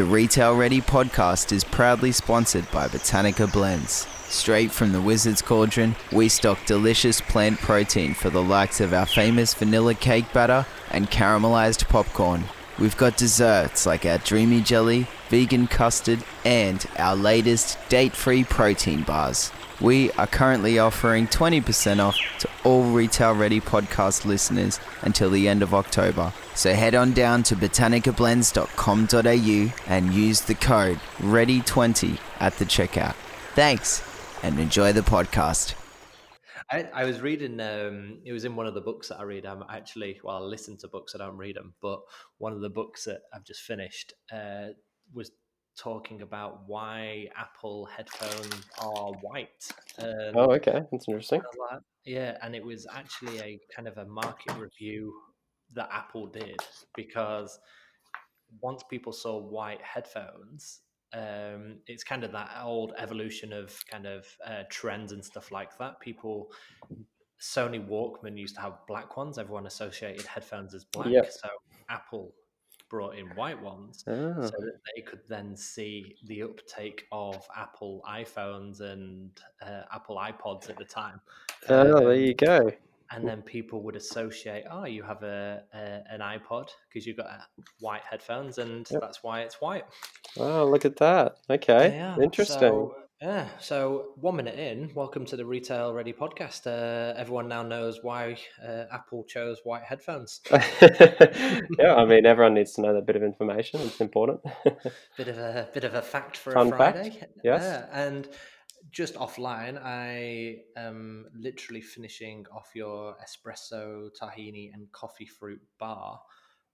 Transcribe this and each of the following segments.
The Retail Ready podcast is proudly sponsored by Botanica Blends. Straight from the Wizard's Cauldron, we stock delicious plant protein for the likes of our famous vanilla cake batter and caramelized popcorn. We've got desserts like our dreamy jelly, vegan custard, and our latest date free protein bars. We are currently offering 20% off to all Retail Ready podcast listeners until the end of October. So head on down to botanicablends.com.au and use the code READY20 at the checkout. Thanks and enjoy the podcast. I, I was reading. Um, it was in one of the books that I read. I'm actually, well, I listen to books. I don't read them, but one of the books that I've just finished uh, was talking about why Apple headphones are white. Um, oh, okay, that's interesting. Yeah, and it was actually a kind of a market review that Apple did because once people saw white headphones, um, it's kind of that old evolution of kind of uh, trends and stuff like that. People, Sony Walkman used to have black ones. Everyone associated headphones as black. Yep. So Apple brought in white ones oh. so that they could then see the uptake of Apple iPhones and uh, Apple iPods at the time. Oh, um, there you go and then people would associate, oh, you have a, a an iPod because you've got white headphones, and yep. that's why it's white. Oh, look at that! Okay, yeah, interesting. So, yeah. So one minute in, welcome to the Retail Ready podcast. Uh, everyone now knows why uh, Apple chose white headphones. yeah, I mean, everyone needs to know that bit of information. It's important. bit of a bit of a fact for Fun a Friday. Fact. Yes, yeah, and just offline, I am literally finishing off your espresso, tahini, and coffee fruit bar.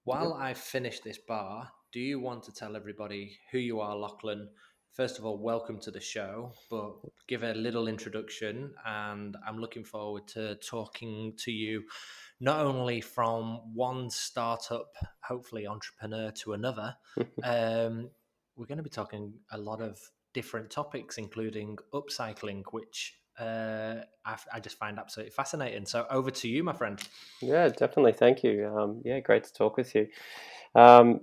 While I finish this bar, do you want to tell everybody who you are, Lachlan? First of all, welcome to the show, but give a little introduction. And I'm looking forward to talking to you not only from one startup, hopefully entrepreneur, to another. um, we're going to be talking a lot of different topics, including upcycling, which uh, I, I, just find absolutely fascinating. So over to you, my friend. Yeah, definitely. Thank you. Um, yeah, great to talk with you. Um,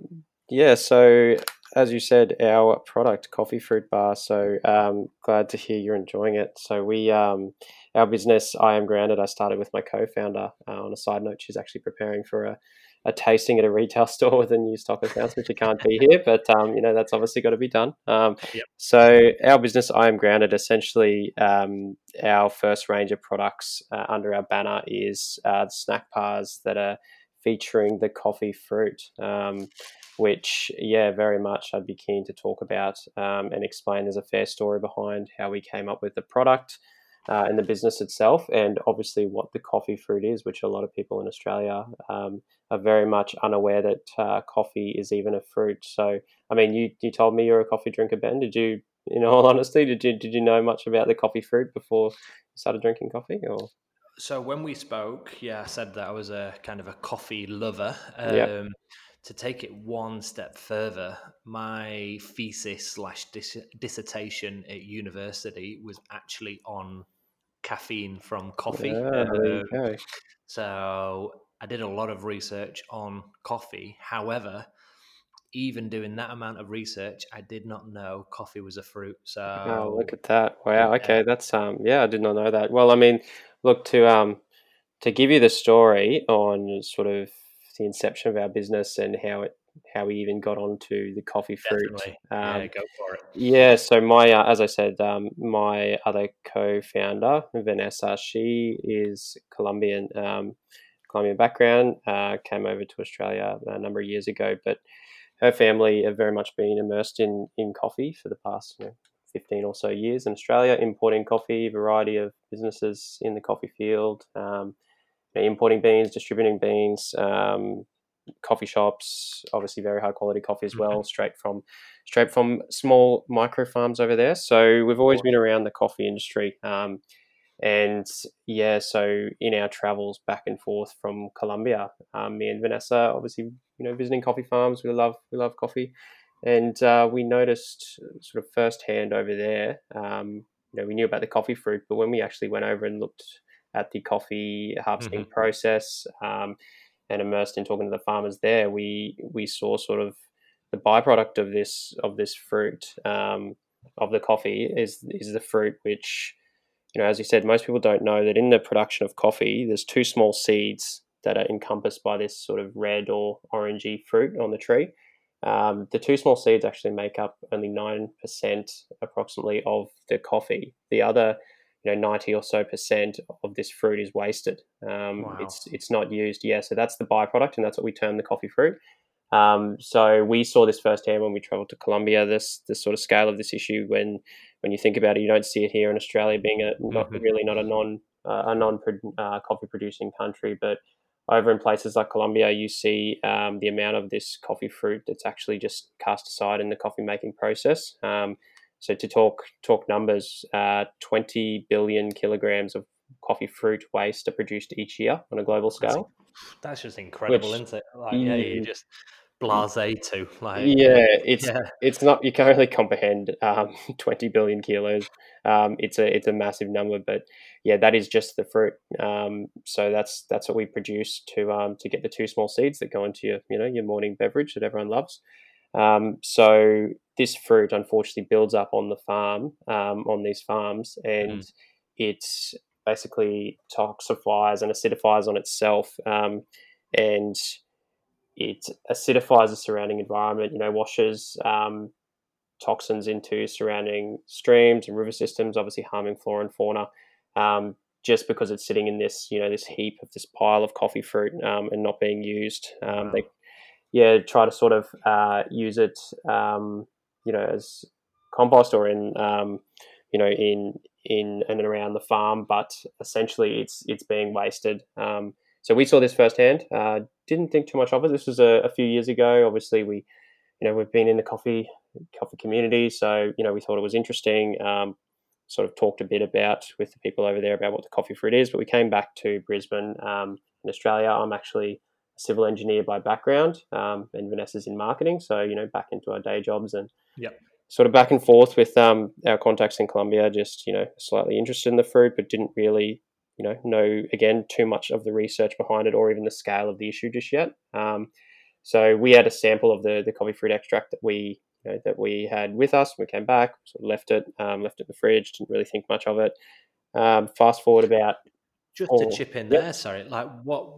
yeah, so as you said, our product, Coffee Fruit Bar. So um, glad to hear you're enjoying it. So we, um, our business, I am grounded. I started with my co-founder. Uh, on a side note, she's actually preparing for a a tasting at a retail store with a new stock announcement. You can't be here, but um, you know that's obviously got to be done. Um, yep. So our business, I am grounded. Essentially, um, our first range of products uh, under our banner is uh, snack bars that are featuring the coffee fruit. Um, which, yeah, very much I'd be keen to talk about um, and explain. There's a fair story behind how we came up with the product, uh, in the business itself, and obviously what the coffee fruit is, which a lot of people in Australia um, are very much unaware that uh, coffee is even a fruit. So, I mean, you you told me you're a coffee drinker, Ben. Did you, in all honesty, did you did you know much about the coffee fruit before you started drinking coffee, or? So when we spoke, yeah, I said that I was a kind of a coffee lover. Um, yeah to take it one step further, my thesis slash dis- dissertation at university was actually on caffeine from coffee. Yeah, um, so I did a lot of research on coffee. However, even doing that amount of research, I did not know coffee was a fruit. So oh, look at that! Wow. Okay, that's um. Yeah, I did not know that. Well, I mean, look to um to give you the story on sort of the inception of our business and how it how we even got onto the coffee fruit. Um, yeah, go for it. Yeah, so my uh, as I said, um, my other co-founder Vanessa, she is Colombian, um, Colombian background, uh, came over to Australia a number of years ago, but her family have very much been immersed in in coffee for the past you know, 15 or so years in Australia, importing coffee, variety of businesses in the coffee field, um, importing beans, distributing beans, um, coffee shops, obviously very high quality coffee as well, mm-hmm. straight from straight from small micro farms over there. So we've always been around the coffee industry. Um, and yeah, so in our travels back and forth from Colombia, um, me and Vanessa, obviously, you know, visiting coffee farms, we love we love coffee, and uh, we noticed sort of firsthand over there. Um, you know, we knew about the coffee fruit, but when we actually went over and looked at the coffee harvesting mm-hmm. process, um, and immersed in talking to the farmers there, we we saw sort of the byproduct of this of this fruit um, of the coffee is is the fruit which you know as you said most people don't know that in the production of coffee there's two small seeds that are encompassed by this sort of red or orangey fruit on the tree um, the two small seeds actually make up only 9% approximately of the coffee the other you know 90 or so percent of this fruit is wasted um, wow. it's it's not used yeah so that's the byproduct and that's what we term the coffee fruit um, so we saw this firsthand when we traveled to Colombia. This the sort of scale of this issue when when you think about it, you don't see it here in Australia, being a not mm-hmm. really not a non uh, a non uh, coffee producing country, but over in places like Colombia, you see um, the amount of this coffee fruit that's actually just cast aside in the coffee making process. Um, so to talk talk numbers, uh, 20 billion kilograms of coffee fruit waste are produced each year on a global scale. That's, that's just incredible, Which, isn't it? Like, yeah, you just blase to like yeah it's yeah. it's not you can't really comprehend um, 20 billion kilos um, it's a it's a massive number but yeah that is just the fruit um, so that's that's what we produce to um, to get the two small seeds that go into your you know your morning beverage that everyone loves um, so this fruit unfortunately builds up on the farm um, on these farms and mm. it's basically toxifies and acidifies on itself and it acidifies the surrounding environment, you know, washes um, toxins into surrounding streams and river systems, obviously harming flora and fauna. Um, just because it's sitting in this, you know, this heap of this pile of coffee fruit um, and not being used, um, wow. they, yeah, try to sort of uh, use it, um, you know, as compost or in, um, you know, in in and around the farm, but essentially it's it's being wasted. Um, so we saw this firsthand. Uh, didn't think too much of it. This was a, a, few years ago. Obviously, we, you know, we've been in the coffee coffee community, so you know, we thought it was interesting. Um, sort of talked a bit about with the people over there about what the coffee fruit is. But we came back to Brisbane um, in Australia. I'm actually a civil engineer by background, um, and Vanessa's in marketing. So you know, back into our day jobs and yep. sort of back and forth with um, our contacts in Colombia. Just you know, slightly interested in the fruit, but didn't really you know know again too much of the research behind it or even the scale of the issue just yet. Um, so we had a sample of the the coffee fruit extract that we you know, that we had with us. We came back, sort of left it, um, left it in the fridge. Didn't really think much of it. Um, fast forward about just to chip in yep. there. Sorry, like what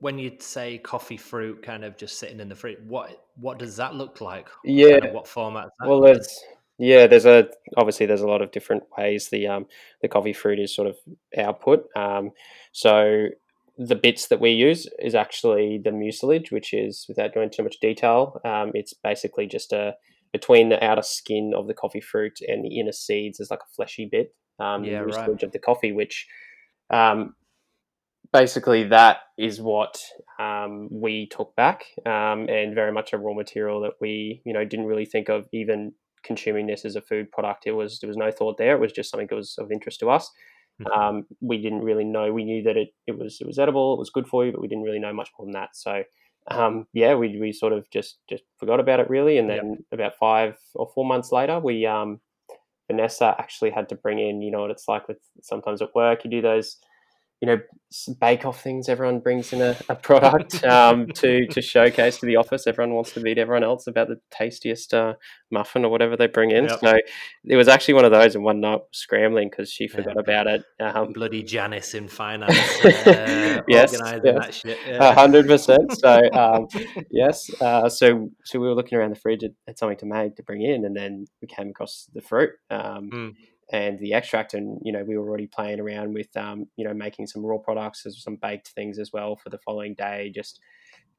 when you say coffee fruit kind of just sitting in the fridge, what what does that look like? Yeah, kind of what format? Well, there's yeah, there's a obviously there's a lot of different ways the um, the coffee fruit is sort of output. Um, so the bits that we use is actually the mucilage, which is without going too much detail, um, it's basically just a between the outer skin of the coffee fruit and the inner seeds is like a fleshy bit. Um, yeah, right. of the coffee, which um, basically that is what um, we took back um, and very much a raw material that we you know didn't really think of even consuming this as a food product. It was there was no thought there. It was just something that was of interest to us. Mm-hmm. Um, we didn't really know. We knew that it, it was it was edible. It was good for you, but we didn't really know much more than that. So um, yeah, we, we sort of just just forgot about it really. And then yep. about five or four months later, we um, Vanessa actually had to bring in. You know what it's like with sometimes at work. You do those you know bake off things everyone brings in a, a product um, to to showcase to the office everyone wants to beat everyone else about the tastiest uh, muffin or whatever they bring in yep. so it was actually one of those and one night scrambling because she forgot yeah. about it um, bloody janice in finance uh, yes, yes. Yeah. 100% so um, yes uh, so so we were looking around the fridge at, at, something to make to bring in and then we came across the fruit mm and the extract and you know we were already playing around with um, you know making some raw products as some baked things as well for the following day just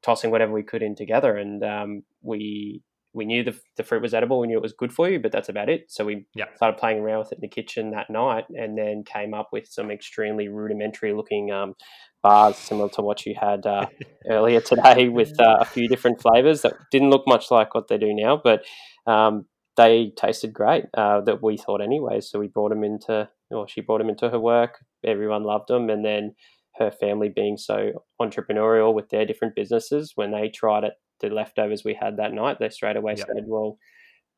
tossing whatever we could in together. And um, we we knew the, the fruit was edible we knew it was good for you but that's about it. So we yeah. started playing around with it in the kitchen that night and then came up with some extremely rudimentary looking um, bars similar to what you had uh, earlier today with uh, a few different flavors that didn't look much like what they do now but um, they tasted great uh, that we thought anyway. So we brought them into, or she brought them into her work. Everyone loved them, and then her family being so entrepreneurial with their different businesses, when they tried it, the leftovers we had that night, they straight away yep. said, "Well,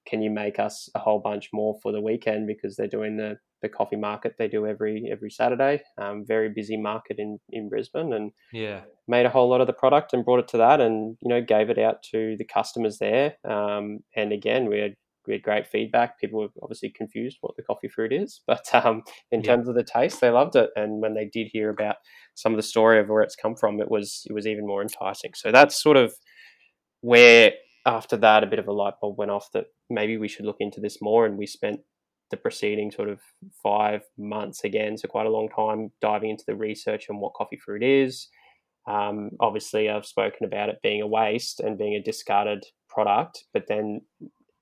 can you make us a whole bunch more for the weekend because they're doing the the coffee market they do every every Saturday. Um, very busy market in in Brisbane, and yeah, made a whole lot of the product and brought it to that, and you know gave it out to the customers there. Um, and again, we had we had great feedback. People were obviously confused what the coffee fruit is, but um, in yeah. terms of the taste, they loved it. And when they did hear about some of the story of where it's come from, it was it was even more enticing. So that's sort of where after that a bit of a light bulb went off that maybe we should look into this more. And we spent the preceding sort of five months again, so quite a long time diving into the research on what coffee fruit is. Um, obviously, I've spoken about it being a waste and being a discarded product, but then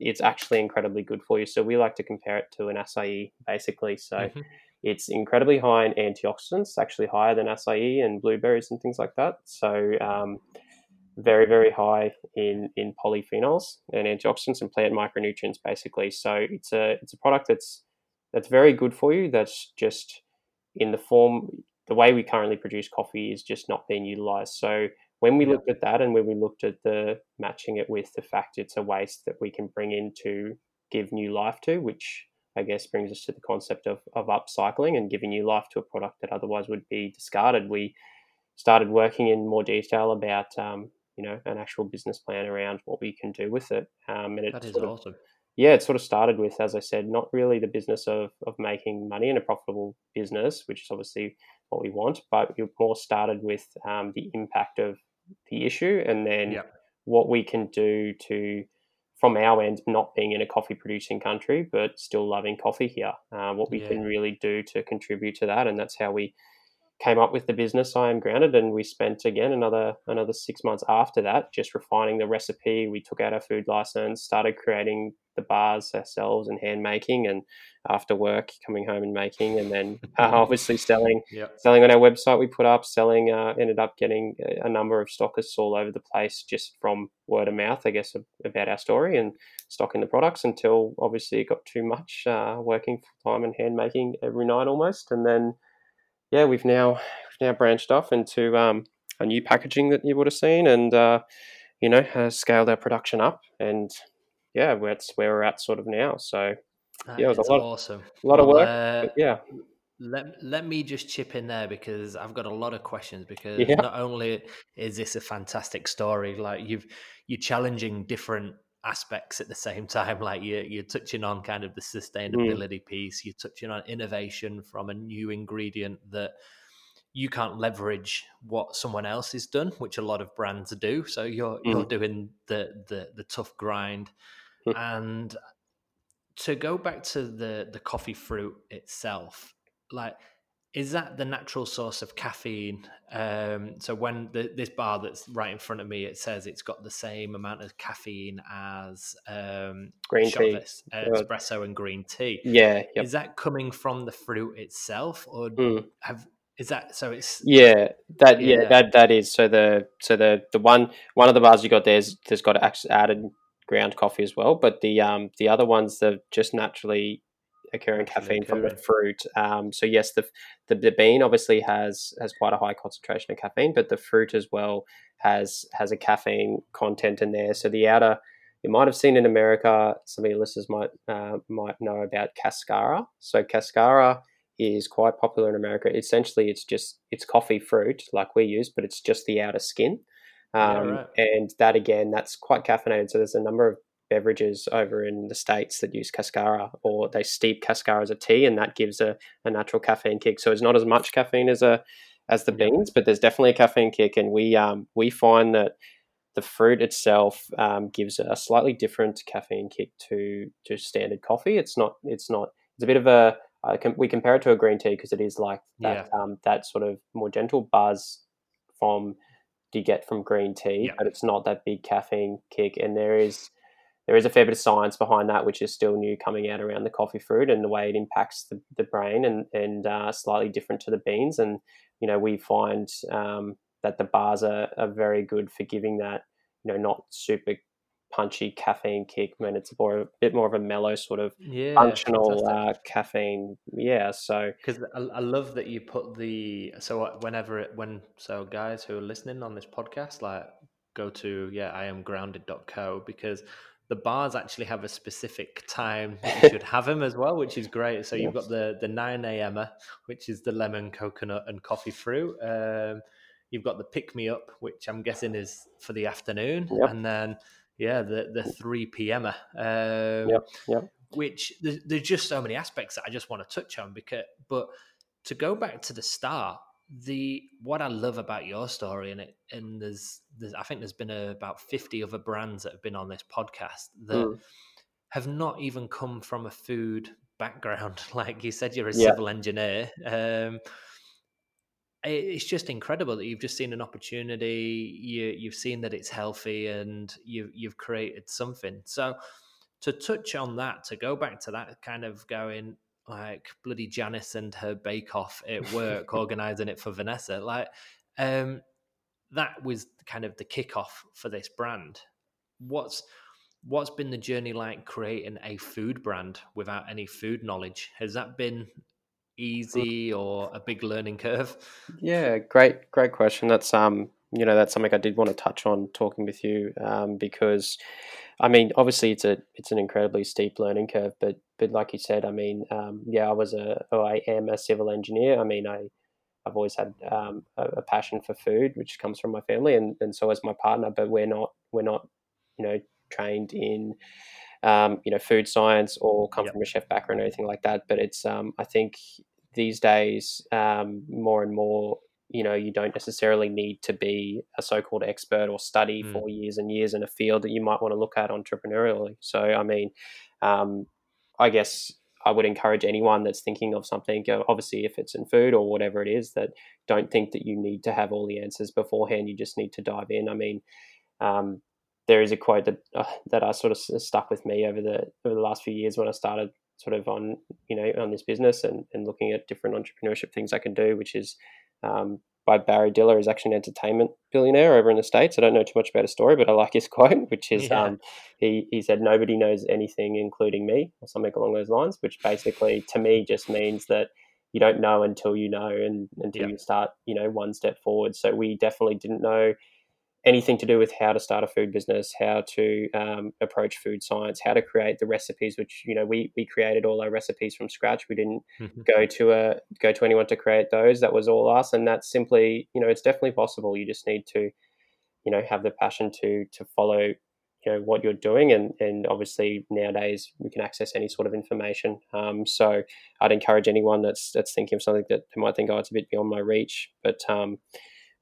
it's actually incredibly good for you. So we like to compare it to an acai, basically. So mm-hmm. it's incredibly high in antioxidants, actually higher than acai and blueberries and things like that. So um, very, very high in in polyphenols and antioxidants and plant micronutrients, basically. So it's a it's a product that's that's very good for you. That's just in the form the way we currently produce coffee is just not being utilized. So when we looked at that and when we looked at the matching it with the fact it's a waste that we can bring in to give new life to, which I guess brings us to the concept of, of upcycling and giving new life to a product that otherwise would be discarded. We started working in more detail about um, you know an actual business plan around what we can do with it. Um, and it that is sort of, awesome. Yeah, it sort of started with, as I said, not really the business of of making money in a profitable business, which is obviously what we want, but it more started with um, the impact of the issue, and then yep. what we can do to from our end, not being in a coffee producing country, but still loving coffee here, uh, what we yeah. can really do to contribute to that. And that's how we came up with the business I am grounded, and we spent again another another six months after that just refining the recipe. We took out our food license, started creating the bars ourselves and hand making, and after work coming home and making, and then uh, obviously selling yep. selling on our website. We put up selling. Uh, ended up getting a number of stockists all over the place just from word of mouth, I guess, about our story and stocking the products until obviously it got too much uh, working full time and hand making every night almost, and then yeah, we've now we've now branched off into um, a new packaging that you would have seen, and uh, you know, has scaled our production up, and yeah, that's where we're at sort of now. So yeah, it was a lot, awesome. A lot well, of work. Uh, yeah. Let, let me just chip in there because I've got a lot of questions because yeah. not only is this a fantastic story, like you've you're challenging different aspects at the same time. Like you're, you're touching on kind of the mm. sustainability mm. piece, you're touching on innovation from a new ingredient that you can't leverage what someone else has done, which a lot of brands do. So you're mm. you're doing the the, the tough grind, mm. and to go back to the the coffee fruit itself, like is that the natural source of caffeine? Um, so when the, this bar that's right in front of me, it says it's got the same amount of caffeine as um, green tea, uh, espresso, and green tea. Yeah, yep. is that coming from the fruit itself, or mm. have is that so? It's yeah, that yeah. yeah. that that is so the so the the one one of the bars you got there's there's got added ground coffee as well, but the um the other ones that just naturally occurring caffeine from the fruit. Um, so yes, the, the, the bean obviously has has quite a high concentration of caffeine, but the fruit as well has has a caffeine content in there. So the outer you might have seen in America, some of your listeners might uh, might know about cascara. So cascara is quite popular in America. Essentially, it's just it's coffee fruit like we use, but it's just the outer skin. Um, yeah, right. And that again, that's quite caffeinated. So there's a number of beverages over in the states that use cascara or they steep cascara as a tea and that gives a, a natural caffeine kick so it's not as much caffeine as a as the beans but there's definitely a caffeine kick and we um, we find that the fruit itself um, gives a slightly different caffeine kick to to standard coffee it's not it's not it's a bit of a uh, com- we compare it to a green tea because it is like that yeah. um, that sort of more gentle buzz from you get from green tea, yeah. but it's not that big caffeine kick. And there is there is a fair bit of science behind that, which is still new coming out around the coffee fruit and the way it impacts the, the brain and, and uh, slightly different to the beans. And, you know, we find um, that the bars are, are very good for giving that, you know, not super punchy caffeine kick when it's more a bit more of a mellow sort of yeah, functional uh, caffeine yeah so because I, I, love that you put the so whenever it when so guys who are listening on this podcast like go to yeah i am grounded.co because the bars actually have a specific time that you should have them as well, which is great. So you've got the the nine a.m. which is the lemon, coconut, and coffee fruit. Um, you've got the pick me up, which I'm guessing is for the afternoon, Yep. and then yeah, the the three p.m. Um, Yep, yep. Which there's, there's just so many aspects that I just want to touch on because, but to go back to the start, the what I love about your story and it and there's there's I think there's been a, about 50 other brands that have been on this podcast that Mm. have not even come from a food background like you said you're a Yeah. civil engineer um it- it's just incredible that you've just seen an opportunity you you've seen that it's healthy and you've you've created something so to touch on that to go back to that kind of going like bloody Janice and her bake off at work organizing it for Vanessa like um that was kind of the kickoff for this brand. What's what's been the journey like creating a food brand without any food knowledge? Has that been easy or a big learning curve? Yeah, great, great question. That's um, you know, that's something I did want to touch on talking with you, um, because, I mean, obviously it's a it's an incredibly steep learning curve, but but like you said, I mean, um, yeah, I was a, or I am a civil engineer. I mean, I I've always had um, a, a passion for food, which comes from my family, and and so has my partner. But we're not we're not, you know, trained in. Um, you know, food science or come Yep. from a chef background or anything like that. But it's, um, I think, these days, um, more and more, you know, you don't necessarily need to be a so-called expert or study Mm. for years and years in a field that you might want to look at entrepreneurially. So, I mean, um, I guess I would encourage anyone that's thinking of something, uh, obviously, if it's in food or whatever it is, that don't think that you need to have all the answers beforehand. You just need to dive in. I mean, um, there is a quote that uh, that I sort of stuck with me over the over the last few years when I started sort of on you know on this business and, and looking at different entrepreneurship things I can do, which is um, by Barry Diller, who's actually an entertainment billionaire over in the states. I don't know too much about his story, but I like his quote, which is Yeah. um, he he said nobody knows anything, including me, or something along those lines. Which basically to me just means that you don't know until you know and until Yeah. you start you know one step forward. So we definitely didn't know anything to do with how to start a food business, how to um, approach food science, how to create the recipes. Which you know we we created all our recipes from scratch. We didn't Mhm. go to a go to anyone to create those. That was all us, and that's simply you know it's definitely possible. You just need to you know have the passion to to follow you know what you're doing and and obviously nowadays we can access any sort of information um, so i'd encourage anyone that's that's thinking of something that they might think oh it's a bit beyond my reach but um,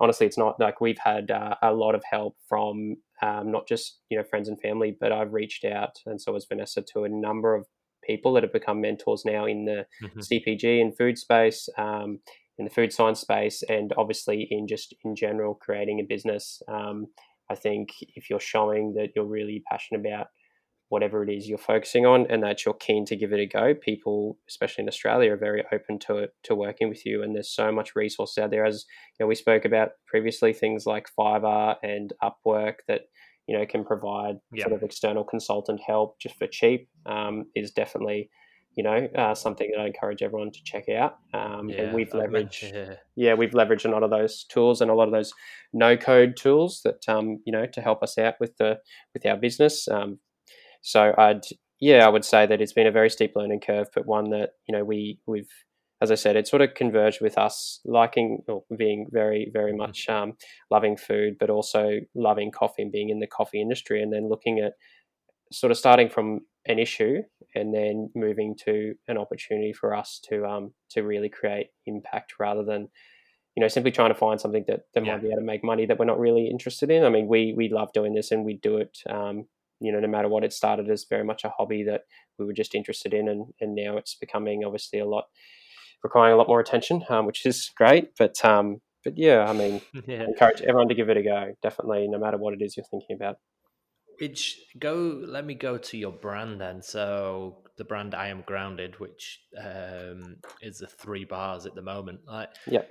honestly it's not like we've had uh, a lot of help from um, not just you know friends and family but i've reached out and so has vanessa to a number of people that have become mentors now in the Mhm. cpg and food space um, in the food science space and obviously in just in general creating a business um, i think if you're showing that you're really passionate about whatever it is you're focusing on and that you're keen to give it a go people especially in australia are very open to to working with you and there's so much resources out there as you know we spoke about previously things like fiverr and upwork that you know can provide Yeah. sort of external consultant help just for cheap um, is definitely you know uh, something that i encourage everyone to check out um, and we've leveraged to yeah, we've leveraged a lot of those tools and a lot of those no code tools that um, you know to help us out with the with our business. Um, so I'd yeah, I would say that it's been a very steep learning curve, but one that you know we we've as I said, it sort of converged with us liking or being very very much um, loving food, but also loving coffee and being in the coffee industry, and then looking at sort of starting from an issue and then moving to an opportunity for us to um, to really create impact rather than you know simply trying to find something that, that Yeah. might be able to make money that we're not really interested in. I mean, we we love doing this and we do it. Um, you know, no matter what, it started as very much a hobby that we were just interested in, and and now it's becoming obviously a lot requiring a lot more attention, um, which is great. But um, but yeah, I mean, yeah encourage everyone to give it a go. Definitely, no matter what it is you're thinking about. Which go let me go to your brand then. So the brand I am grounded, which um, is the three bars at the moment. Like Yep.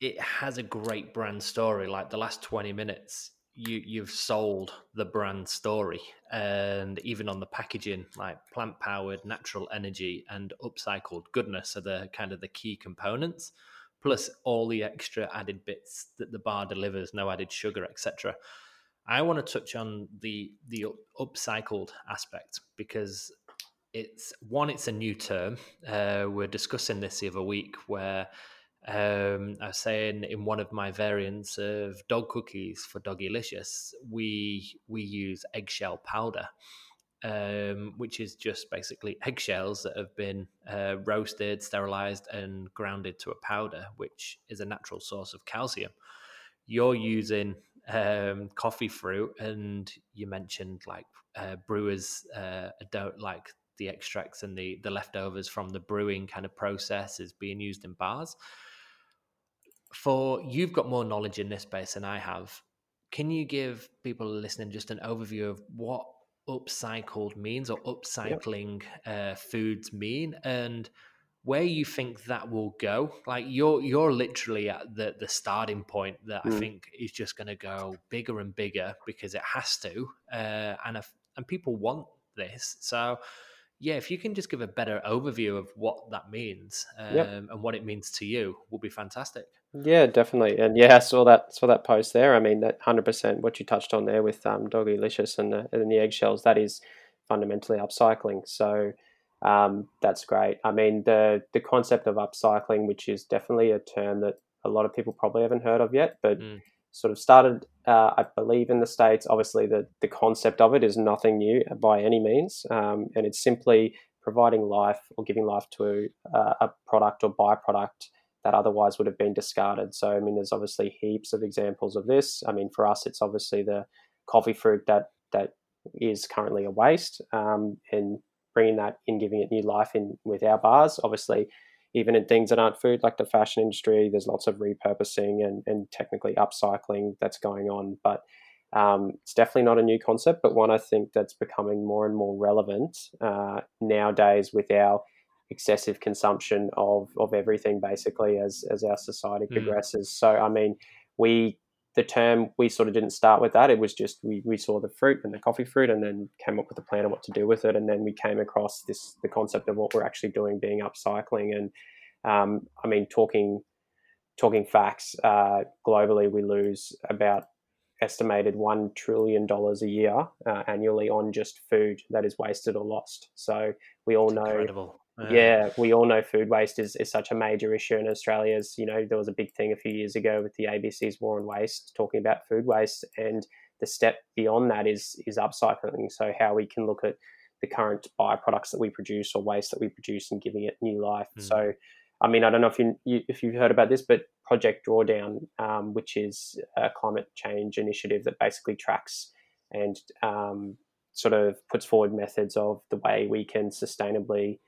it has a great brand story. Like the last twenty minutes, you you've sold the brand story, and even on the packaging, like plant powered, natural energy, and upcycled goodness are the kind of the key components. Plus all the extra added bits that the bar delivers, no added sugar, etc I want to touch on the the upcycled aspect because it's one, it's a new term. Uh, we're discussing this the other week where um, I was saying in one of my variants of dog cookies for Doggylicious, we we use eggshell powder, um, which is just basically eggshells that have been uh, roasted, sterilized, and grounded to a powder, which is a natural source of calcium. You're using um, coffee fruit, and you mentioned like uh, brewers uh, don't like the extracts and the the leftovers from the brewing kind of process is being used in bars. For you've got more knowledge in this space than I have. Can you give people listening just an overview of what upcycled means or upcycling yep. uh, foods mean and where you think that will go like you're you're literally at the the starting point that mm. i think is just going to go bigger and bigger because it has to uh, and if, and people want this so yeah if you can just give a better overview of what that means um, yep. and what it means to you will be fantastic yeah, definitely, and yeah, I saw that saw that post there. I mean, that hundred percent what you touched on there with um, Doggylicious and the, and the eggshells. That is fundamentally upcycling. So um, that's great. I mean, the the concept of upcycling, which is definitely a term that a lot of people probably haven't heard of yet, but mm. sort of started, uh, I believe, in the states. Obviously, the the concept of it is nothing new by any means, um, and it's simply providing life or giving life to a, a product or byproduct that otherwise would have been discarded. So, I mean, there's obviously heaps of examples of this. I mean, for us, it's obviously the coffee fruit that that is currently a waste, um, and bringing that in, giving it new life in with our bars. Obviously, even in things that aren't food, like the fashion industry, there's lots of repurposing and, and technically upcycling that's going on. But um, it's definitely not a new concept, but one I think that's becoming more and more relevant uh, nowadays with our excessive consumption of of everything basically as as our society mm. progresses. So I mean, we the term we sort of didn't start with that. It was just we, we saw the fruit and the coffee fruit, and then came up with a plan of what to do with it, and then we came across this the concept of what we're actually doing being upcycling. And um, I mean, talking talking facts, uh, globally we lose about estimated one trillion dollars a year uh, annually on just food that is wasted or lost. So we all know incredible. Yeah. yeah, we all know food waste is, is such a major issue in Australia. As you know, there was a big thing a few years ago with the ABC's War on Waste, talking about food waste, and the step beyond that is is upcycling. So how we can look at the current byproducts that we produce or waste that we produce and giving it new life. Mm. So, I mean, I don't know if you, you, if you've heard about this, but Project Drawdown, um, which is a climate change initiative that basically tracks and um, sort of puts forward methods of the way we can sustainably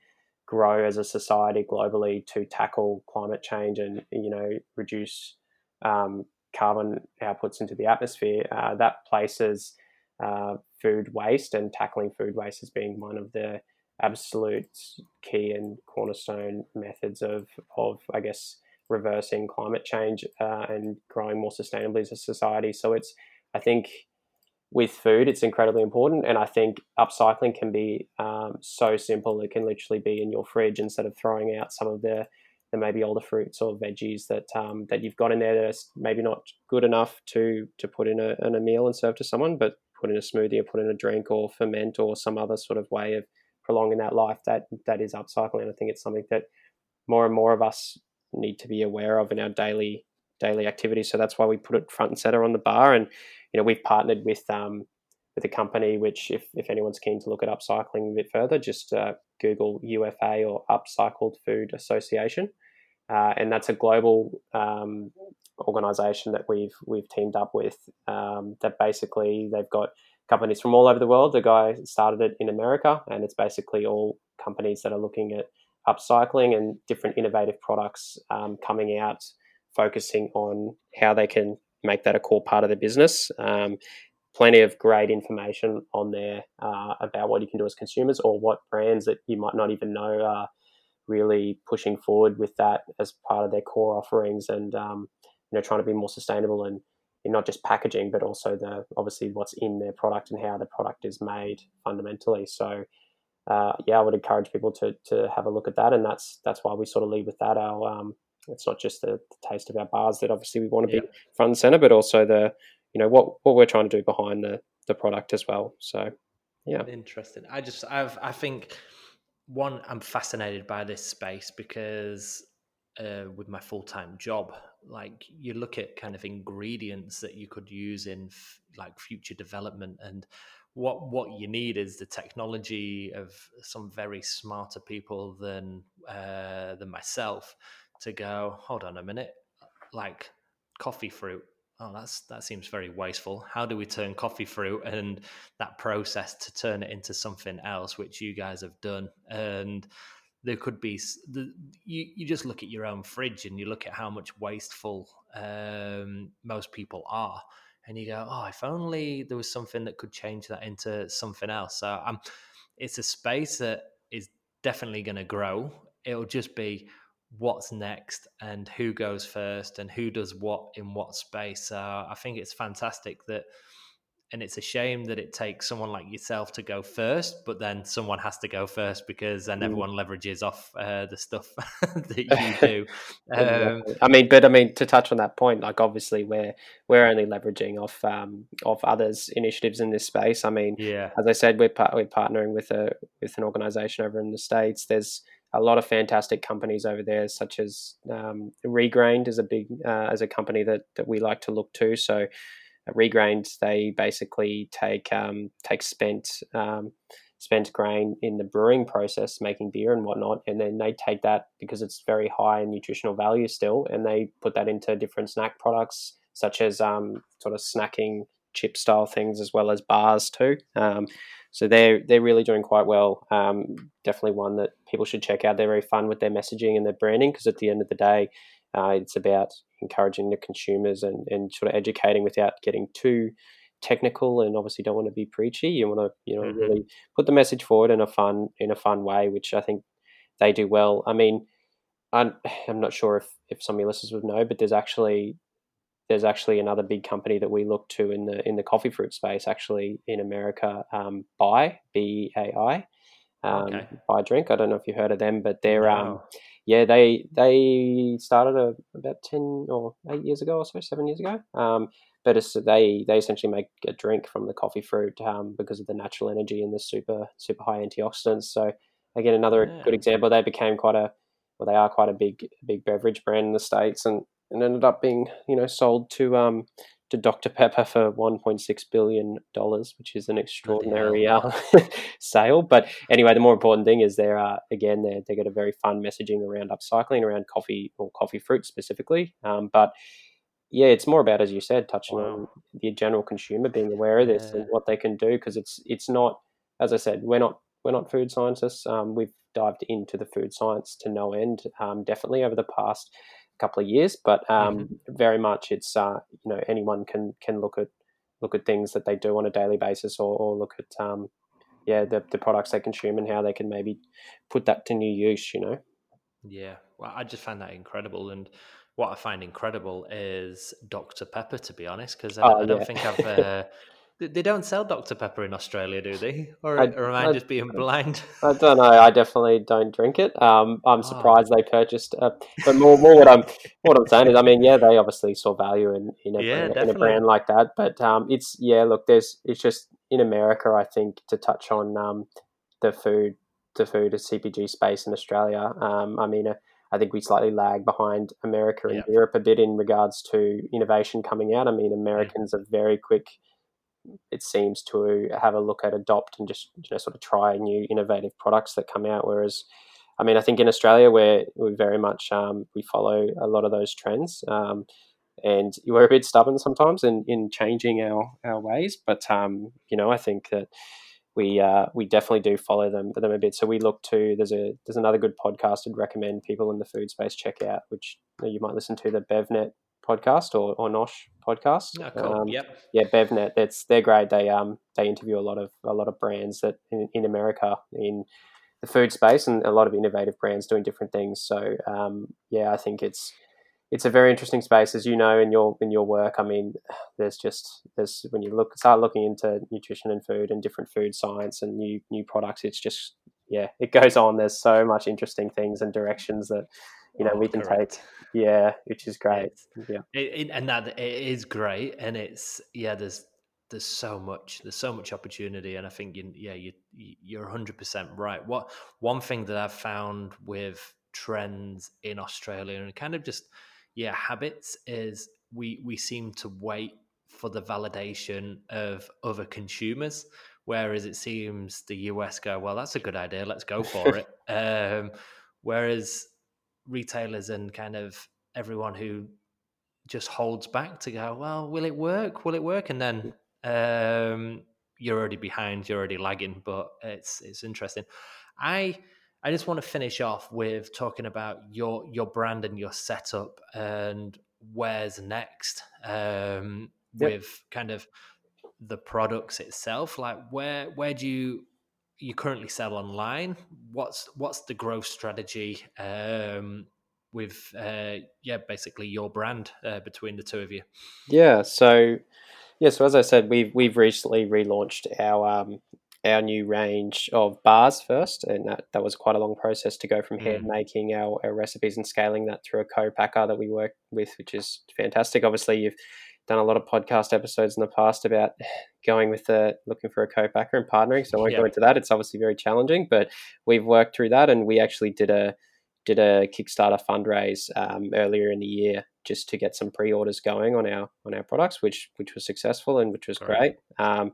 grow as a society globally to tackle climate change and you know reduce um, carbon outputs into the atmosphere, uh, that places uh, food waste and tackling food waste as being one of the absolute key and cornerstone methods of of I guess reversing climate change uh, and growing more sustainably as a society. So it's I think with food, it's incredibly important. And I think upcycling can be um, so simple. It can literally be in your fridge instead of throwing out some of the, the maybe older fruits or veggies that um, that you've got in there that are maybe not good enough to to put in a, in a meal and serve to someone, but put in a smoothie or put in a drink or ferment or some other sort of way of prolonging that life. That that is upcycling. And I think it's something that more and more of us need to be aware of in our daily daily activities. So that's why we put it front and center on the bar and you know, we've partnered with um, with a company which, if, if anyone's keen to look at upcycling a bit further, just uh, Google UFA or Upcycled Food Association, uh, and that's a global um, organization that we've we've teamed up with. Um, that basically they've got companies from all over the world. The guy started it in America, and it's basically all companies that are looking at upcycling and different innovative products um, coming out, focusing on how they can make that a core part of the business. Um, plenty of great information on there uh, about what you can do as consumers or what brands that you might not even know are really pushing forward with that as part of their core offerings and um, you know trying to be more sustainable and not just packaging but also the obviously what's in their product and how the product is made fundamentally so uh, yeah I would encourage people to to have a look at that and that's that's why we sort of lead with that our um, it's not just the, the, taste of our bars that obviously we want to yeah. be front and center, but also the you know what what we're trying to do behind the the product as well. So yeah, interesting. I just I've I think one I'm fascinated by this space because uh, with my full time job, like you look at kind of ingredients that you could use in f- like future development and what what you need is the technology of some very smarter people than uh, than myself to go hold on a minute like coffee fruit oh that's that seems very wasteful. How do we turn coffee fruit and that process to turn it into something else which you guys have done? And there could be the, you, you just look at your own fridge and you look at how much wasteful um, most people are and you go oh if only there was something that could change that into something else. So um, it's a space that is definitely going to grow. It'll just be what's next and who goes first and who does what in what space. So I think it's fantastic that, and it's a shame that it takes someone like yourself to go first, but then someone has to go first because then mm. everyone leverages off uh, the stuff that you do. um, I mean, but I mean to touch on that point, like obviously we're we're only leveraging off um, of others' initiatives in this space. I mean, yeah, as I said, we're par- we're partnering with a with an organization over in the states. There's a lot of fantastic companies over there, such as um, Regrained is a big uh, as a company that that we like to look to. So Regrained, they basically take um, take spent um, spent grain in the brewing process, making beer and whatnot, and then they take that because it's very high in nutritional value still, and they put that into different snack products such as um, sort of snacking chip style things as well as bars too. Um, so they're they're really doing quite well. Um, definitely one that people should check out. They're very fun with their messaging and their branding because at the end of the day, uh, it's about encouraging the consumers and, and sort of educating without getting too technical and obviously don't want to be preachy. You want to you know mm-hmm. really put the message forward in a fun in a fun way, which I think they do well. I mean, I'm, I'm not sure if, if some of your listeners would know, but there's actually there's actually another big company that we look to in the in the coffee fruit space, actually in America, um, Bai B A I, um, okay. Drink. I don't know if you heard of them, but they're um, no. um, yeah, they they started a, about ten or eight years ago or so, seven years ago. Um, but it's, they they essentially make a drink from the coffee fruit um, because of the natural energy and the super super high antioxidants. So again, another yeah. good example. They became quite a well, they are quite a big big beverage brand in the states, and and ended up being you know sold to um to Dr Pepper for 1.6 billion dollars, which is an extraordinary uh, sale. But anyway, the more important thing is they're uh, again they they got a very fun messaging around upcycling, around coffee or coffee fruit specifically. Um, but yeah, it's more about as you said, touching wow. on the general consumer being aware of this yeah. and what they can do because it's it's not as I said, we're not we're not food scientists. Um, we've dived into the food science to no end, um, definitely over the past couple of years, but um, mm-hmm. very much it's uh, you know anyone can can look at look at things that they do on a daily basis, or, or look at um, yeah the, the products they consume and how they can maybe put that to new use. You know. Yeah, well, I just find that incredible, and what I find incredible is Dr Pepper, to be honest, because I, oh, I, don't yeah. think I've. Uh, They don't sell Dr Pepper in Australia, do they? Or, I, or am I, I, just being blind? I don't know. I definitely don't drink it. Um, I'm oh. surprised they purchased. Uh, but more, more what I'm what I'm saying is, I mean, yeah, they obviously saw value in in a, yeah, in a brand like that. But um, it's yeah, look, there's it's just in America. I think to touch on um, the food, the food CPG space in Australia. Um, I mean. Uh, I think we slightly lag behind America and. Europe a bit in regards to innovation coming out. I mean, Americans are very quick it seems to have a look at adopt and just you know sort of try new innovative products that come out. Whereas I mean I think in Australia where we very much um, we follow a lot of those trends um, and we're a bit stubborn sometimes in, in changing our, our ways but um, you know I think that we uh, we definitely do follow them them a bit. So we look to there's a there's another good podcast I'd recommend people in the food space check out which you might listen to the BevNet podcast or, or Nosh podcast. Oh, cool. um, yep. Yeah, BevNet. That's they're great. They um they interview a lot of a lot of brands that in, in America in the food space and a lot of innovative brands doing different things. So um, yeah, I think it's it's a very interesting space, as you know, in your in your work. I mean, there's just there's when you look start looking into nutrition and food and different food science and new new products. It's just yeah, it goes on. There's so much interesting things and directions that you know, Oh, we can correct. take. Yeah, which is great. It's, Yeah. it, it, and that it is great, and it's yeah. There's there's so much there's so much opportunity, and I think you yeah you you're 100 percent right. What one thing that I've found with trends in Australia and kind of just yeah habits is we we seem to wait for the validation of other consumers whereas it seems the US go well that's a good idea let's go for it um, whereas retailers and kind of everyone who just holds back to go well will it work will it work and then um, you're already behind you're already lagging but it's it's interesting i I just want to finish off with talking about your your brand and your setup and where's next um, Yep. with kind of the products itself. Like where where do you you currently sell online? What's what's the growth strategy um, with uh, yeah basically your brand uh, between the two of you? Yeah. So, yeah. So as I said, we've we've recently relaunched our um, our new range of bars first, and that, that was quite a long process to go from hand Mm. making our, our recipes and scaling that through a co-packer that we work with, which is fantastic. Obviously, you've done a lot of podcast episodes in the past about going with the looking for a co-packer and partnering. So I won't go into that. It's obviously very challenging, but we've worked through that, and we actually did a did a Kickstarter fundraise um, earlier in the year just to get some pre-orders going on our on our products, which which was successful and which was Great. great. Um,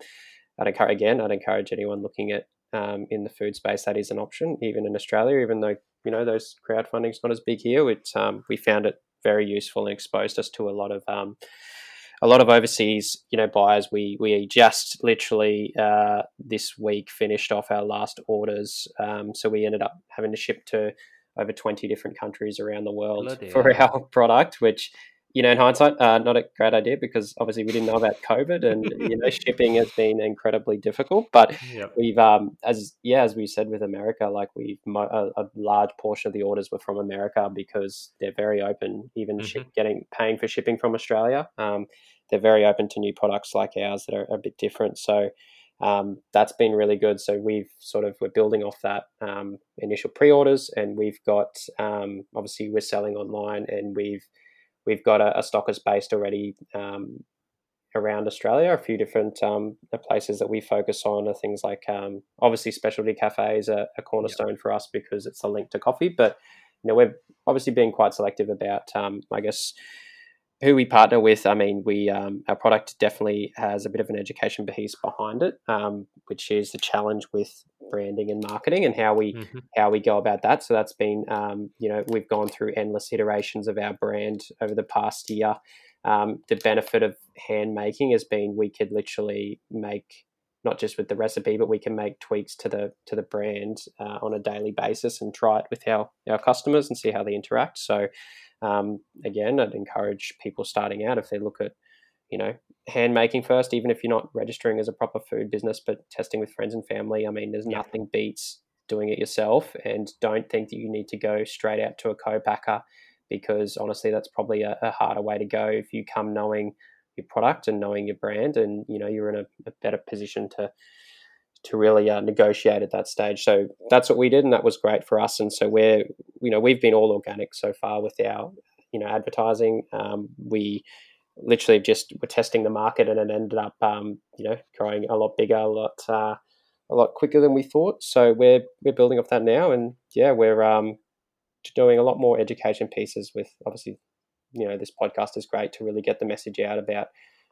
I'd encourage again, I'd encourage anyone looking at um, in the food space that is an option, even in Australia. Even though you know those crowdfunding's not as big here, it um, we found it very useful and exposed us to a lot of um, a lot of overseas you know buyers. We we just literally uh, this week finished off our last orders, um, so we ended up having to ship to over 20 different countries around the world Bloody for our product, which you know, in hindsight, uh, not a great idea because obviously we didn't know about COVID, and you know, shipping has been incredibly difficult. But Yep. we've, um, as yeah, as we said with America, like we've mo- a, a large portion of the orders were from America because they're very open, even ship, getting paying for shipping from Australia. Um, they're very open to new products like ours that are a bit different. So um, that's been really good. So we've sort of we're building off that um, initial pre-orders, and we've got um, obviously we're selling online, and we've we've got a, a stockers based already um, around Australia. A few different um, places that we focus on are things like um, obviously specialty cafes are a cornerstone for us because it's a link to coffee, but you know we're obviously being quite selective about um, I guess who we partner with. I mean, we um, our product definitely has a bit of an education piece behind it, um, which is the challenge with branding and marketing and how we Mhm. how we go about that. So that's been um, you know we've gone through endless iterations of our brand over the past year. Um, the benefit of hand making has been we could literally make not just with the recipe, but we can make tweaks to the to the brand uh, on a daily basis and try it with our our customers and see how they interact. So um, again, I'd encourage people starting out if they look at, you know, hand making first, even if you're not registering as a proper food business, but testing with friends and family. I mean, there's Yeah. nothing beats doing it yourself, and don't think that you need to go straight out to a co-packer because honestly, that's probably a, a harder way to go if you come knowing your product and knowing your brand, and you know you're in a, a better position to to really uh, negotiate at that stage. So that's what we did, and that was great for us. And so we're, you know, we've been all organic so far with our, you know, advertising. Um, we literally just were testing the market, and it ended up, um, you know, growing a lot bigger, a lot, uh, a lot quicker than we thought. So we're we're building off that now, and yeah, we're um, doing a lot more education pieces with obviously, you know, this podcast is great to really get the message out about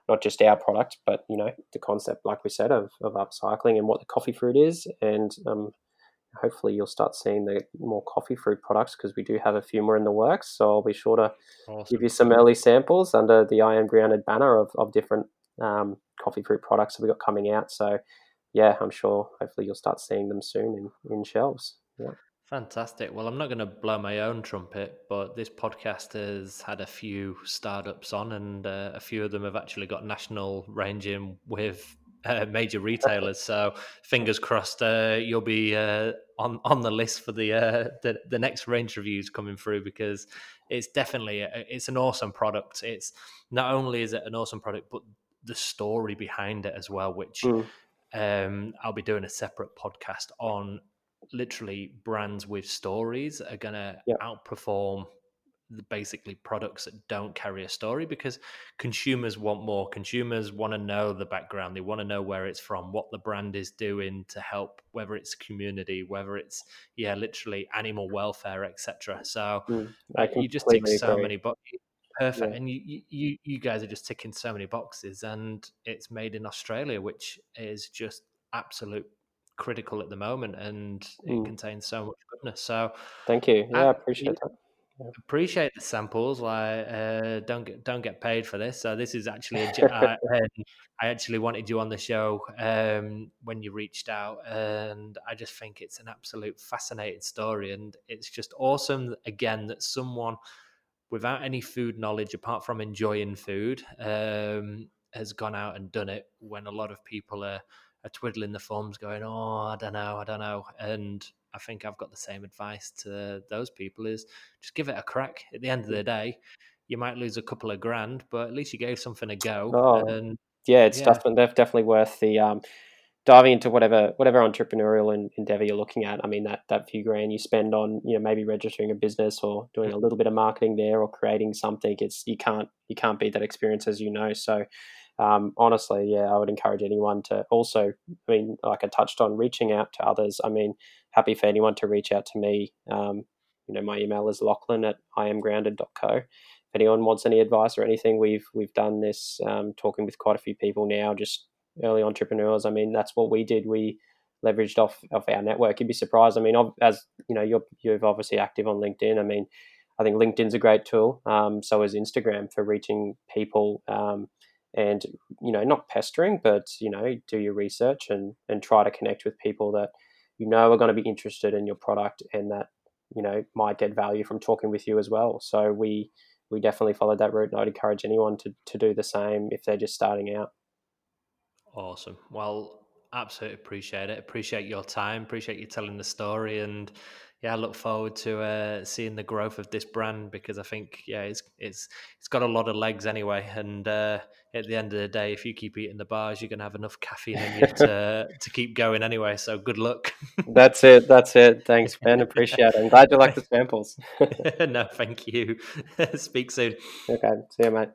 not just our product, but you know the concept, like we said, of, of upcycling and what the coffee fruit is, and um, hopefully you'll start seeing the more coffee fruit products because we do have a few more in the works. So I'll be sure to Awesome. give you some early samples under the I am grounded banner of, of different um, coffee fruit products that we got coming out. So yeah, I'm sure hopefully you'll start seeing them soon in, in shelves. Yeah. Fantastic. Well, I'm not going to blow my own trumpet, but this podcast has had a few startups on, and uh, a few of them have actually got national ranging with uh, major retailers. So, fingers crossed, uh, you'll be uh, on on the list for the, uh, the the next range reviews coming through because it's definitely it's an awesome product. It's not only is it an awesome product, but the story behind it as well, which Mm. um, I'll be doing a separate podcast on literally brands with stories are going to Yep. outperform basically products that don't carry a story because consumers want more. Consumers want to know the background. They want to know where it's from, what the brand is doing to help, whether it's community, whether it's yeah, literally animal welfare, etc. So mm, you just tick so agree. many boxes. Perfect, yeah. and you, you you guys are just ticking so many boxes, and it's made in Australia, which is just absolute critical at the moment, and it mm. contains so much goodness. So, thank you. Yeah, I appreciate that. Yeah. Appreciate the samples. Like, uh, don't get don't get paid for this. So this is actually a, I, I actually wanted you on the show um, when you reached out, and I just think it's an absolute fascinating story, and it's just awesome again that someone without any food knowledge apart from enjoying food um, has gone out and done it when a lot of people are are twiddling the thumbs, going, "Oh, I don't know, I don't know." And I think I've got the same advice to those people: is just give it a crack. At the end of the day, you might lose a couple of grand, but at least you gave something a go. Oh, and yeah, it's yeah. definitely definitely worth the um, diving into whatever whatever entrepreneurial endeavor you're looking at. I mean, that that few grand you spend on you know maybe registering a business or doing a little bit of marketing there or creating something, it's you can't you can't beat that experience as you know. So um, honestly, yeah, I would encourage anyone to also, I mean, like I touched on, reaching out to others. I mean, happy for anyone to reach out to me. Um, you know, my email is lachlan at iamgrounded.co. If anyone wants any advice or anything, we've we've done this um, talking with quite a few people now, just early entrepreneurs. I mean, that's what we did. We leveraged off of our network. You'd be surprised. I mean, as you know, you're you're obviously active on LinkedIn. I mean, I think LinkedIn's a great tool. Um, so is Instagram for reaching people. And you know not pestering but you know do your research and and try to connect with people that you know are going to be interested in your product and that you know might get value from talking with you as well. So we we definitely followed that route and i'd encourage anyone to, to do the same if they're just starting out. Awesome. Well absolutely appreciate it. Appreciate your time. Appreciate you telling the story and yeah, I look forward to uh, seeing the growth of this brand because I think yeah, it's it's it's got a lot of legs anyway. And uh, at the end of the day, if you keep eating the bars, you're gonna have enough caffeine in you to to keep going anyway. So good luck. that's it. That's it. Thanks, Ben. Appreciate it. I'm glad you like the samples. no, thank you. Speak soon. Okay. See you, mate.